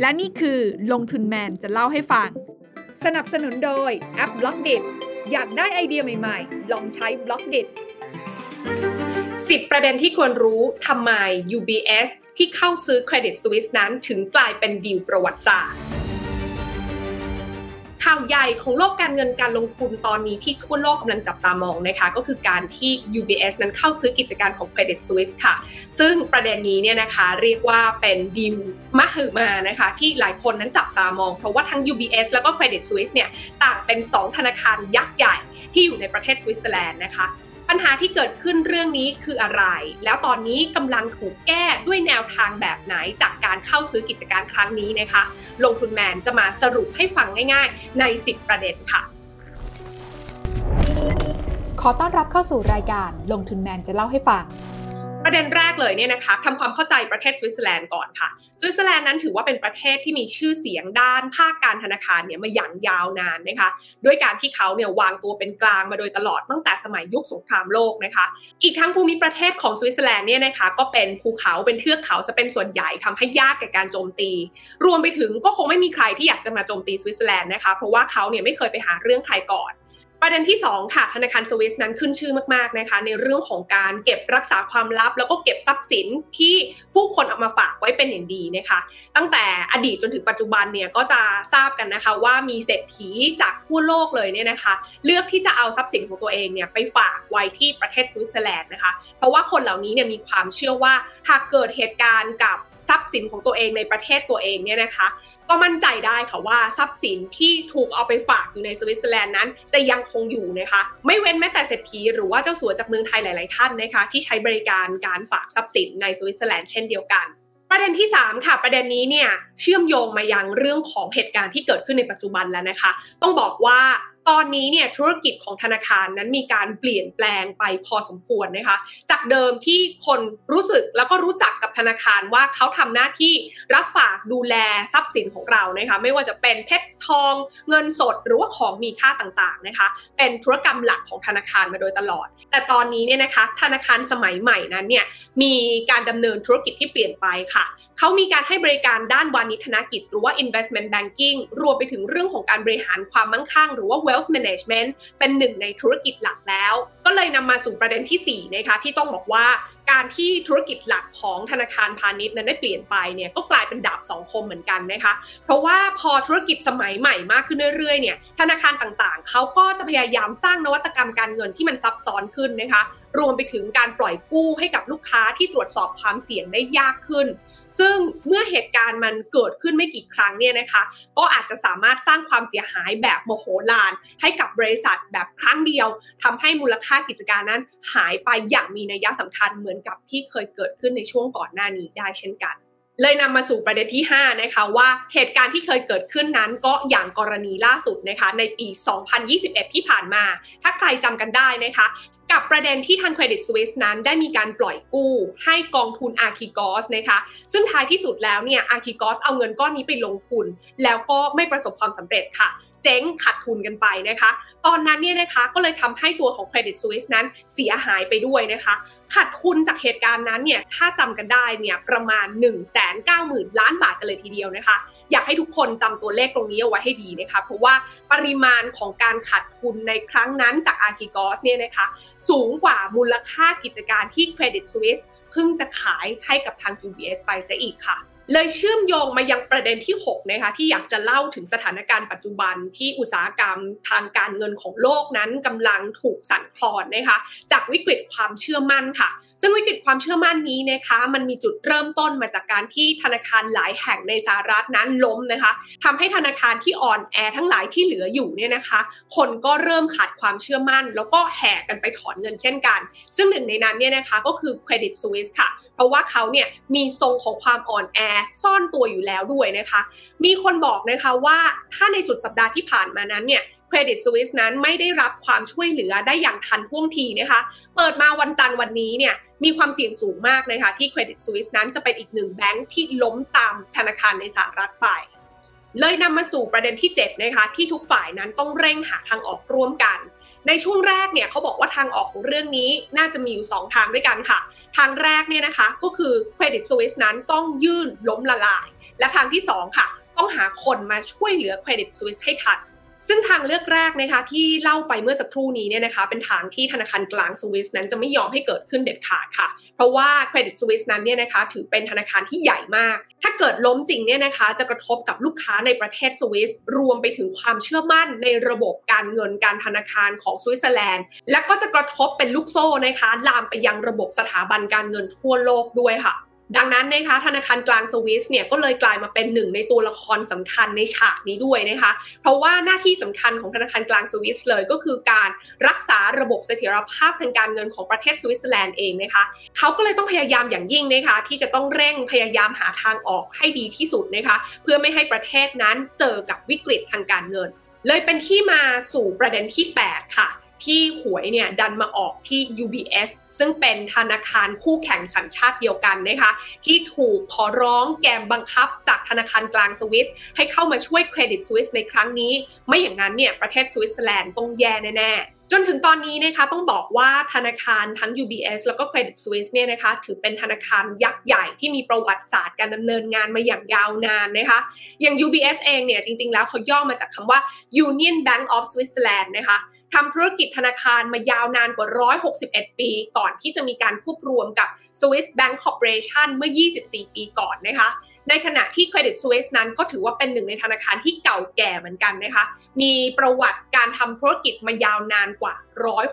และนี่คือลงทุนแมนจะเล่าให้ฟัง สนับสนุนโดยแอป Blockdit อยากได้ไอเดียใหม่ๆ ลองใช้ Blockdit 10ประเด็นที่ควรรู้ทำไม UBS ที่เข้าซื้อ Credit Suisse นั้นถึงกลายเป็นดีลประวัติศาสตร์ ข่าวใหญ่ของโลกการเงินการลงทุนตอนนี้ที่ทั่วโลกกำลังจับตามองนะคะก็คือการที่ UBS นั้นเข้าซื้อกิจการของ Credit Suisse ค่ะ ซึ่งประเด็นนี้เนี่ยนะคะเรียกว่าเป็นดีลมหึมานะคะที่หลายคนนั้นจับตามอง เพราะว่าทั้ง UBS แล้วก็ Credit Suisse เนี่ยต่างเป็น 2 ธนาคารยักษ์ใหญ่ที่อยู่ในประเทศสวิตเซอร์แลนด์นะคะ ปัญหาที่เกิดขึ้นเรื่องนี้คืออะไร แล้วตอนนี้กำลังถูกแก้ด้วยแนวทางแบบไหนจากการเข้าซื้อกิจการครั้งนี้นะคะ ลงทุนแมนจะมาสรุปให้ฟังง่ายๆ ใน 10 ประเด็นค่ะ ขอต้อนรับเข้าสู่รายการลงทุนแมนจะเล่าให้ฟัง ประเด็นแรกเลยเนี่ยนะคะทำความเข้าใจประเทศสวิตเซอร์แลนด์ก่อนค่ะ สวิตเซอร์แลนด์นั้นถือว่าเป็นประเทศที่มีชื่อเสียงด้านภาคการธนาคารเนี่ยมาอย่างยาวนานนะคะ ด้วยการที่เขาเนี่ยวางตัวเป็นกลางมาโดยตลอดตั้งแต่สมัยยุคสงครามโลกนะคะ อีกทั้งภูมิประเทศของสวิตเซอร์แลนด์เนี่ยนะคะก็เป็นภูเขาเป็นเทือกเขาจะเป็นส่วนใหญ่ทำให้ยากแก่การโจมตี รวมไปถึงก็คงไม่มีใครที่อยากจะมาโจมตีสวิตเซอร์แลนด์นะคะ เพราะว่าเขาเนี่ยไม่เคยไปหาเรื่องใครก่อน ประเด็นที่ 2 ค่ะธนาคารสวิสนั้นขึ้นชื่อมากๆนะคะ ในเรื่องของการเก็บรักษาความลับ แล้วก็เก็บทรัพย์สินที่ผู้คนเอามาฝากไว้เป็นอย่างดีนะคะ ตั้งแต่อดีตจนถึงปัจจุบันเนี่ยก็จะทราบกันนะคะ ว่ามีเศรษฐีจากทั่วโลกเลยเนี่ยนะคะ เลือกที่จะเอาทรัพย์สินของตัวเองเนี่ยไปฝากไว้ที่ประเทศสวิตเซอร์แลนด์นะคะ เพราะว่าคนเหล่านี้เนี่ยมีความเชื่อว่าหากเกิดเหตุการณ์กับทรัพย์สินของตัวเองในประเทศตัวเองเนี่ยนะคะ ก็มั่นใจได้ค่ะว่าทรัพย์สินที่ถูกเอาไปฝากอยู่ในสวิตเซอร์แลนด์นั้น จะยังคงอยู่นะคะ ไม่เว้นแม้แต่เศรษฐีหรือว่าเจ้าสัวจากเมืองไทยหลาย ๆ ท่านนะคะ ที่ใช้บริการการฝากทรัพย์สินในสวิตเซอร์แลนด์เช่นเดียวกันประเด็นที่ 3 ค่ะ ประเด็นนี้เนี่ยเชื่อมโยงมายังเรื่องของเหตุการณ์ที่เกิดขึ้นในปัจจุบันแล้วนะคะ ต้องบอกว่า ตอนนี้เนี่ยธุรกิจของธนาคารนั้นมีการเปลี่ยนแปลงไปพอสมควรนะคะ จากเดิมที่คนรู้สึกแล้วก็รู้จักกับธนาคารว่าเขาทำหน้าที่รับฝากดูแลทรัพย์สินของเรานะคะไม่ว่าจะเป็นเพชรทองเงินสดหรือว่าของมีค่าต่างๆนะคะ เป็นธุรกรรมหลักของธนาคารมาโดยตลอด แต่ตอนนี้เนี่ยนะคะธนาคารสมัยใหม่นั้นเนี่ยมีการดำเนินธุรกิจที่เปลี่ยนไปค่ะ เขามีการให้บริการด้านวานิธนกิจ หรือว่า investment banking รวมไปถึงเรื่องของการบริหารความมั่งคั่ง หรือว่า wealth management เป็นหนึ่งในธุรกิจหลักแล้ว ก็เลยนำมาสู่ประเด็นที่4นะคะที่ต้องบอกว่าการที่ธุรกิจหลักของธนาคารพาณิชย์นั้นได้เปลี่ยนไปเนี่ยก็กลายเป็นดาบสองคมเหมือนกันนะคะ เพราะว่าพอธุรกิจสมัยใหม่มากขึ้นเรื่อยๆเนี่ยธนาคารต่างๆ เขาก็จะพยายามสร้างนวัตกรรมการเงินที่มันซับซ้อนขึ้นนะคะ รวมไปถึงการปล่อยกู้ให้กับลูกค้าที่ตรวจสอบความเสี่ยงได้ยากขึ้น ซึ่งเมื่อเหตุการณ์มันเกิดขึ้นไม่กี่ครั้งเนี่ยนะคะ ก็อาจจะสามารถสร้างความเสียหายแบบโมโหลาน ให้กับบริษัทแบบครั้งเดียวทำให้มูลค่ากิจการนั้นหายไปอย่างมีนัยสำคัญเหมือนกับที่เคยเกิดขึ้นในช่วงก่อนหน้านี้ได้เช่นกันเลยนำมาสู่ประเด็นที่ 5 นะคะว่าเหตุการณ์ที่เคยเกิดขึ้นนั้นก็อย่างกรณีล่าสุดนะคะในปี 2021 ที่ผ่านมา ถ้าใครจำกันได้นะคะ กับประเด็นที่ทางเครดิตสวิสนั้นได้มีการปล่อยกู้ ให้กองทุน a r c h i g o s นะคะ ซึ่งท้ายที่สุดแล้วเนี่ย a r c h i g o s เอาเงินก้อนนี้ไปลงทุน แล้วก็ไม่ประสบความสำเร็จค่ะ เจ๊งขาดทุนกันไปนะคะ ตอนนั้นเนี่ยนะคะก็เลยทำให้ตัวของ Credit Suisse นั้นเสียหายไปด้วยนะคะขาดทุนจากเหตุการณ์นั้นเนี่ยถ้าจำกันได้เนี่ยประมาณ 1 9 0 0 0 0 ล้านบาทกันเลยทีเดียวนะคะอยากให้ทุกคนจำตัวเลขตรงนี้เอาไว้ให้ดีนะคะ เพราะว่าปริมาณของการขาดทุนในครั้งนั้นจากอาร์คิกอสเนี่ยนะคะสูงกว่ามูลค่ากิจการที่ Credit Suisse เพิ่งจะขายให้กับทาง UBS ไปซะอีกค่ะ เลยเชื่อมโยงมายังประเด็นที่ 6 นะคะที่อยากจะเล่าถึงสถานการณ์ปัจจุบันที่อุตสาหกรรมทางการเงินของโลกนั้นกำลังถูกสั่นคลอนนะคะจากวิกฤตความเชื่อมั่นค่ะ ซึ่งวิกฤตความเชื่อมั่นนี้นะคะมันมีจุดเริ่มต้นมาจากการที่ธนาคารหลายแห่งในสหรัฐนั้นล้มนะคะทำให้ธนาคารที่อ่อนแอทั้งหลายที่เหลืออยู่เนี่ยนะคะ คนก็เริ่มขาดความเชื่อมั่น แล้วก็แห่กันไปถอนเงินเช่นกัน ซึ่งหนึ่งในนั้นเนี่ยนะคะก็คือ Credit Suisse ค่ะ เพราะว่าเขาเนี่ยมีทรงของความอ่อนแอซ่อนตัวอยู่แล้วด้วยนะคะ มีคนบอกนะคะว่าถ้าในสุดสัปดาห์ที่ผ่านมานั้นเนี่ย Credit Suisse นั้นไม่ได้รับความช่วยเหลือได้อย่างทันท่วงทีนะคะ เปิดมาวันจันทร์วันนี้เนี่ยมีความเสี่ยงสูงมากนะคะที่ Credit Suisse นั้นจะเป็นอีกหนึ่งแบงค์ที่ล้มตามธนาคารในสหรัฐไป เลยนำมาสู่ประเด็นที่7นะคะที่ทุกฝ่ายนั้นต้องเร่งหาทางออกร่วมกัน ในช่วงแรกเนี่ยเขาบอกว่าทางออกของเรื่องนี้น่าจะมีอยู่ 2 ทางด้วยกันค่ะ ทางแรกเนี่ยนะคะก็คือ Credit Suisse นั้นต้องยื่นล้มละลาย และทางที่ 2 ค่ะ ต้องหาคนมาช่วยเหลือ Credit Suisse ให้ทัน ซึ่งทางเลือกแรกนะคะที่เล่าไปเมื่อสักครู่นี้เนี่ยนะคะเป็นทางที่ธนาคารกลางสวิสนั้นจะไม่ยอมให้เกิดขึ้นเด็ดขาดค่ะ เพราะว่า Credit Suisse นั้นเนี่ยนะคะถือเป็นธนาคารที่ใหญ่มาก ถ้าเกิดล้มจริงเนี่ยนะคะจะกระทบกับลูกค้าในประเทศสวิส รวมไปถึงความเชื่อมั่นในระบบการเงินการธนาคารของสวิตเซอร์แลนด์ และก็จะกระทบเป็นลูกโซ่นะคะลามไปยังระบบสถาบันการเงินทั่วโลกด้วยค่ะ ดังนั้นนะคะธนาคารกลางสวิสเนี่ยก็เลยกลายมาเป็นหนึ่งในตัวละครสำคัญในฉากนี้ด้วยนะคะ เพราะว่าหน้าที่สำคัญของธนาคารกลางสวิสเลยก็คือการรักษาระบบเสถียรภาพทางการเงินของประเทศสวิตเซอร์แลนด์เองนะคะเขาก็เลยต้องพยายามอย่างยิ่งนะคะที่จะต้องเร่งพยายามหาทางออกให้ดีที่สุดนะคะเพื่อไม่ให้ประเทศนั้นเจอกับวิกฤตทางการเงิน เลยเป็นที่มาสู่ประเด็นที่ 8 ค่ะ ที่หวยเนี่ยดันมาออกที่ UBS ซึ่งเป็นธนาคารคู่แข่งสัญชาติเดียวกันนะคะที่ถูกขอร้องแกมบังคับจากธนาคารกลางสวิส ให้เข้ามาช่วยเครดิตสวิสในครั้งนี้ ไม่อย่างนั้นเนี่ยประเทศสวิตเซอร์แลนด์ต้องแย่แน่ๆจนถึงตอนนี้นะคะต้องบอกว่าธนาคารทั้ง UBS แล้วก็ Credit Suisse เนี่ยนะคะถือเป็นธนาคารยักษ์ใหญ่ที่มีประวัติศาสตร์การดำเนินงานมาอย่างยาวนานนะคะอย่าง UBS เองเนี่ยจริงๆแล้วเขาย่อมาจากคำว่า Union Bank of Switzerland นะคะ ทำธุรกิจธนาคารมายาวนานกว่า 161 ปี ก่อนที่จะมีการควบรวมกับ Swiss Bank Corporation เมื่อ 24 ปีก่อนนะคะ ในขณะที่ Credit Suisse นั้นก็ถือว่าเป็นหนึ่งในธนาคารที่เก่าแก่เหมือนกันนะคะ มีประวัติการทำธุรกิจมายาวนานกว่า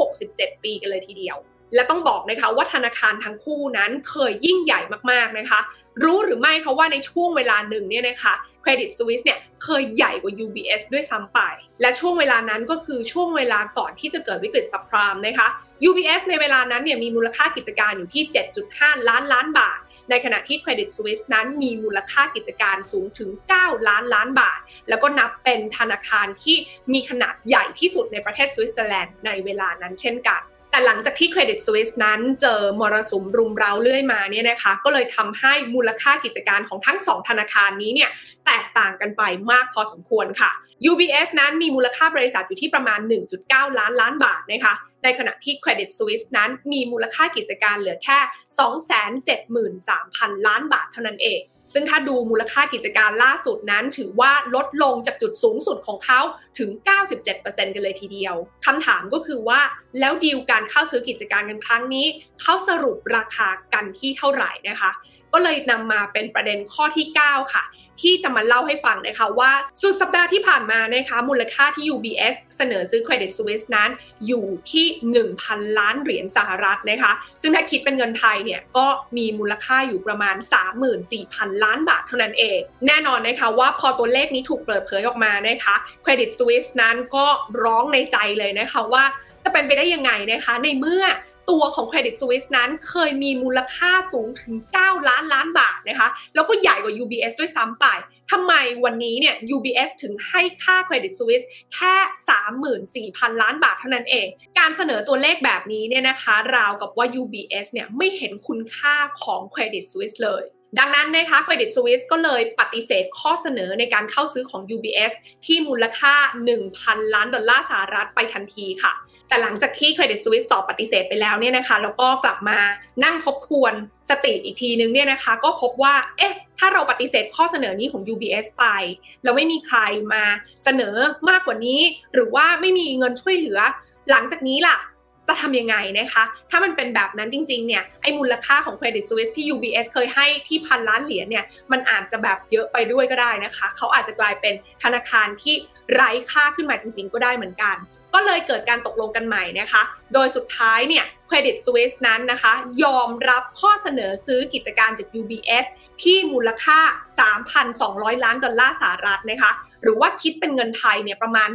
167 ปีกันเลยทีเดียว และต้องบอกนะคะว่าธนาคารทั้งคู่นั้นเคยยิ่งใหญ่มากๆนะคะ รู้หรือไม่คะว่าในช่วงเวลาหนึ่งเนี่ยนะคะ Credit Suisse เนี่ยเคยใหญ่กว่า UBS ด้วยซ้ำไป และช่วงเวลานั้นก็คือช่วงเวลาก่อนที่จะเกิดวิกฤตซับพรามนะคะ UBS ในเวลานั้นเนี่ยมีมูลค่ากิจการอยู่ที่ 7.5 ล้านล้านบาท ในขณะที่ Credit Suisse นั้นมีมูลค่ากิจการสูงถึง 9 ล้านล้านบาท แล้วก็นับเป็นธนาคารที่มีขนาดใหญ่ที่สุดในประเทศสวิตเซอร์แลนด์ในเวลานั้นเช่นกัน แต่หลังจากที่เครดิตสวิสนั้นเจอมรสุมรุมเร้าเรื่อยมาเนี่ยนะคะ ก็เลยทำให้มูลค่ากิจการของทั้งสองธนาคารนี้เนี่ยแตกต่างกันไปมากพอสมควรค่ะ UBS นั้นมีมูลค่าบริษัทอยู่ที่ประมาณ 1.9 ล้านล้านบาทนะคะ ในขณะที่ Credit Suisse นั้นมีมูลค่ากิจการเหลือแค่ 273,000 ล้านบาทเท่านั้นเอง ซึ่งถ้าดูมูลค่ากิจการล่าสุดนั้น ถือว่าลดลงจากจุดสูงสุดของเขาถึง 97%กันเลยทีเดียวคำถามก็คือว่า แล้วดีลการเข้าซื้อกิจการกันครั้งนี้ เขาสรุปราคากันที่เท่าไหร่นะคะ ก็เลยนำมาเป็นประเด็นข้อที่ 9 ค่ะ ที่จะมาเล่าให้ฟังนะคะว่าสุดสัปดาห์ที่ผ่านมานะคะมูลค่าที่ UBS เสนอซื้อ Credit Suisse นั้นอยู่ที่ 1,000 ล้านเหรียญสหรัฐนะคะซึ่งถ้าคิดเป็นเงินไทยเนี่ยก็มีมูลค่าอยู่ประมาณ 34,000 ล้านบาทเท่านั้นเอง แน่นอนนะคะว่าพอตัวเลขนี้ถูกเปิดเผยออกมานะคะ Credit Suisse นั้นก็ร้องในใจเลยนะคะว่าจะเป็นไปได้ยังไงนะคะในเมื่อ ตัวของ Credit Suisse นั้นเคยมีมูลค่าสูงถึง 9 ล้านล้านบาทนะคะ แล้วก็ใหญ่กว่า UBS ด้วยซ้ำไปทำไมวันนี้เนี่ย UBS ถึงให้ค่า Credit Suisse แค่ 34,000 ล้านบาทเท่านั้นเอง การเสนอตัวเลขแบบนี้เนี่ยนะคะ ราวกับว่า UBS เนี่ยไม่เห็นคุณค่าของ Credit Suisse เลยดังนั้นนะคะ Credit Suisse ก็เลยปฏิเสธข้อเสนอในการเข้าซื้อของ UBS ที่มูลค่า 1,000 ล้านดอลลาร์สหรัฐไปทันทีค่ะ แต่หลังจากที่ Credit Suisse ตอบปฏิเสธไปแล้วเนี่ยนะคะแล้วก็กลับมานั่งทบทวนสติอีกทีนึงเนี่ยนะคะ ก็พบว่าเอ๊ะถ้าเราปฏิเสธข้อเสนอนี้ของ UBS ไป แล้วไม่มีใครมาเสนอมากกว่านี้ หรือว่าไม่มีเงินช่วยเหลือ หลังจากนี้ล่ะจะทำยังไงนะคะ ถ้ามันเป็นแบบนั้นจริงๆ เนี่ย ไอ้มูลค่าของ Credit Suisse ที่ UBS เคยให้ที่พันล้านเหรียญเนี่ย มันอาจจะแบบเยอะไปด้วยก็ได้นะคะ เขาอาจจะกลายเป็นธนาคารที่ไร้ค่าขึ้นมาจริงๆ ก็ได้เหมือนกัน ก็เลยเกิดการตกลงกันใหม่นะคะ โดยสุดท้ายเนี่ย Credit Suisse นั้นนะคะ ยอมรับข้อเสนอซื้อกิจการจาก UBS ที่มูลค่า 3,200 ล้านดอลลาร์สหรัฐนะคะ หรือว่าคิดเป็นเงินไทยเนี่ยประมาณ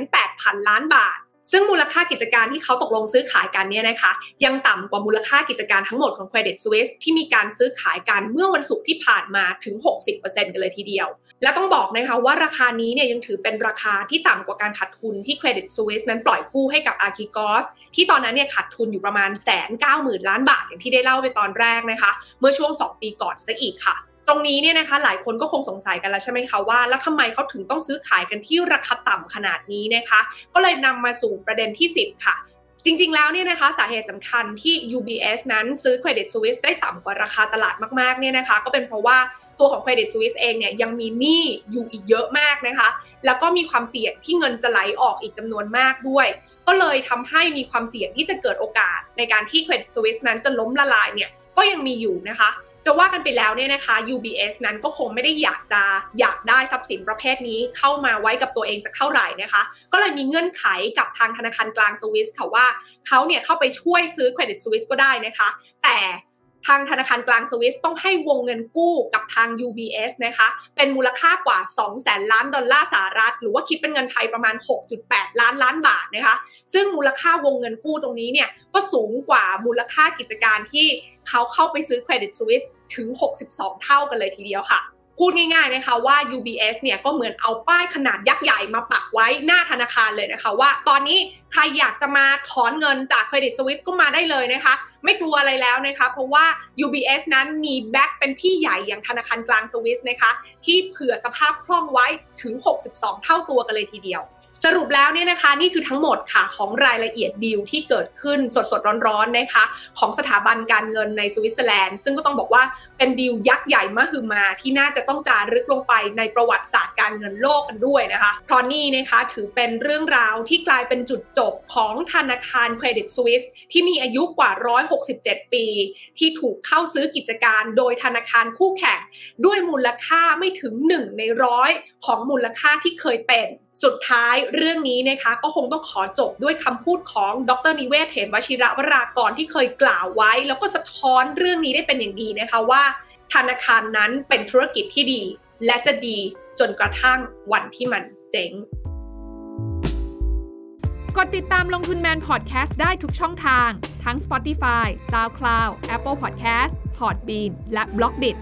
1,800 ล้านบาท ซึ่งมูลค่ากิจการที่เขาตกลงซื้อขายกันเนี่ยนะคะ ยังต่ำกว่ามูลค่ากิจการทั้งหมดของ Credit Suisse ที่มีการซื้อขายกันเมื่อวันศุกร์ที่ผ่านมาถึง 60%กันเลยทีเดียว และต้องบอกนะคะว่าราคานี้เนี่ยยังถือเป็นราคาที่ต่ำกว่าการขาดทุนที่ Credit Suisse นั้นปล่อยกู้ให้กับ a r c h i g o s ที่ตอนนั้นเนี่ยขาดทุนอยู่ประมาณแสนเก้าหมื่นล้านบาทอย่างที่ได้เล่าไปตอนแรกนะคะ เมื่อช่วง 2 ปีก่อนซะอีกค่ะ ตรงนี้เนี่ยนะคะหลายคนก็คงสงสัยกันแล้วใช่ไหมคะว่า แล้วทำไมเขาถึงต้องซื้อขายกันที่ราคาต่ำขนาดนี้นะคะ ก็เลยนำมาสู่ประเด็นที่ 10 ค่ะจริง ๆ แล้วเนี่ยนะคะสาเหตุสำคัญที่ UBS นั้นซื้อ Credit Suisse ได้ต่ำกว่าราคาตลาดมากๆเนี่ยนะคะ ก็เป็นเพราะว่า ตัวของ Credit Suisse เองเนี่ยยังมีหนี้อยู่อีกเยอะมากนะคะ แล้วก็มีความเสี่ยงที่เงินจะไหลออกอีกจำนวนมากด้วย ก็เลยทำให้มีความเสี่ยงที่จะเกิดโอกาสในการที่ Credit Suisse นั้นจะล้มละลายเนี่ยก็ยังมีอยู่นะคะ จะว่ากันไปแล้วเนี่ยนะคะ UBS นั้นก็คงไม่ได้อยากจะอยากได้ทรัพย์สินประเภทนี้เข้ามาไว้กับตัวเองสักเท่าไหร่นะคะ ก็เลยมีเงื่อนไขกับทางธนาคารกลางสวิสค่ะว่าเขาเนี่ยเข้าไปช่วยซื้อ Credit Suisse ก็ได้นะคะ แต่ ทางธนาคารกลางสวิสต้องให้วงเงินกู้กับทาง UBS นะคะ เป็นมูลค่ากว่า 2 0 0แสนล้านดอลลาร์สหรัฐ หรือว่าคิดเป็นเงินไทยประมาณ 6.8 ล้านล้านบาทนะคะ ซึ่งมูลค่าวงเงินกู้ตรงนี้เนี่ยก็สูงกว่ามูลค่ากิจการที่เขาเข้าไปซื้อเครดิตสวิสถึง 62 เท่ากันเลยทีเดียวค่ะ พูดง่ายๆนะคะว่า UBS เนี่ยก็เหมือนเอาป้ายขนาดยักษ์ใหญ่มาปักไว้หน้าธนาคารเลยนะคะ ว่าตอนนี้ใครอยากจะมาถอนเงินจาก Credit Suisse ก็มาได้เลยนะคะ ไม่กลัวอะไรแล้วนะคะ เพราะว่า UBS นั้นมีแบ็กเป็นพี่ใหญ่อย่างธนาคารกลางสวิสนะคะ ที่เผื่อสภาพคล่องไว้ถึง 62 เท่าตัวกันเลยทีเดียวสรุปแล้วเนี่ยนะคะนี่คือทั้งหมดค่ะของรายละเอียดดีลที่เกิดขึ้นสดๆร้อนๆนะคะ ของสถาบันการเงินในสวิตเซอร์แลนด์ ซึ่งก็ต้องบอกว่า เป็นดีลยักษ์ใหญ่มหึมาที่น่าจะต้องจารึกลงไปในประวัติศาสตร์การเงินโลกกันด้วยนะคะเพราะนี่นะคะถือเป็นเรื่องราวที่กลายเป็นจุดจบของธนาคาร Credit Suisse ที่มีอายุกว่า 167 ปี ที่ถูกเข้าซื้อกิจการโดยธนาคารคู่แข่ง ด้วยมูลค่าไม่ถึง 1 ในร้อยของมูลค่าที่เคยเป็นสุดท้ายเรื่องนี้นะคะก็คงต้องขอจบด้วยคำพูดของดร.นิเวศน์ เหมวชิรวรากรที่เคยกล่าวไว้ แล้วก็สะท้อนเรื่องนี้ได้เป็นอย่างดีนะคะว่า ธนาคารนั้นเป็นธุรกิจที่ดี และจะดีจนกระทั่งวันที่มันเจ๊งกดติดตามลงทุนแมนพอดแคสต์ได้ทุกช่องทาง ทั้ง Spotify, SoundCloud, Apple Podcast, Podbean และ b l o k d i t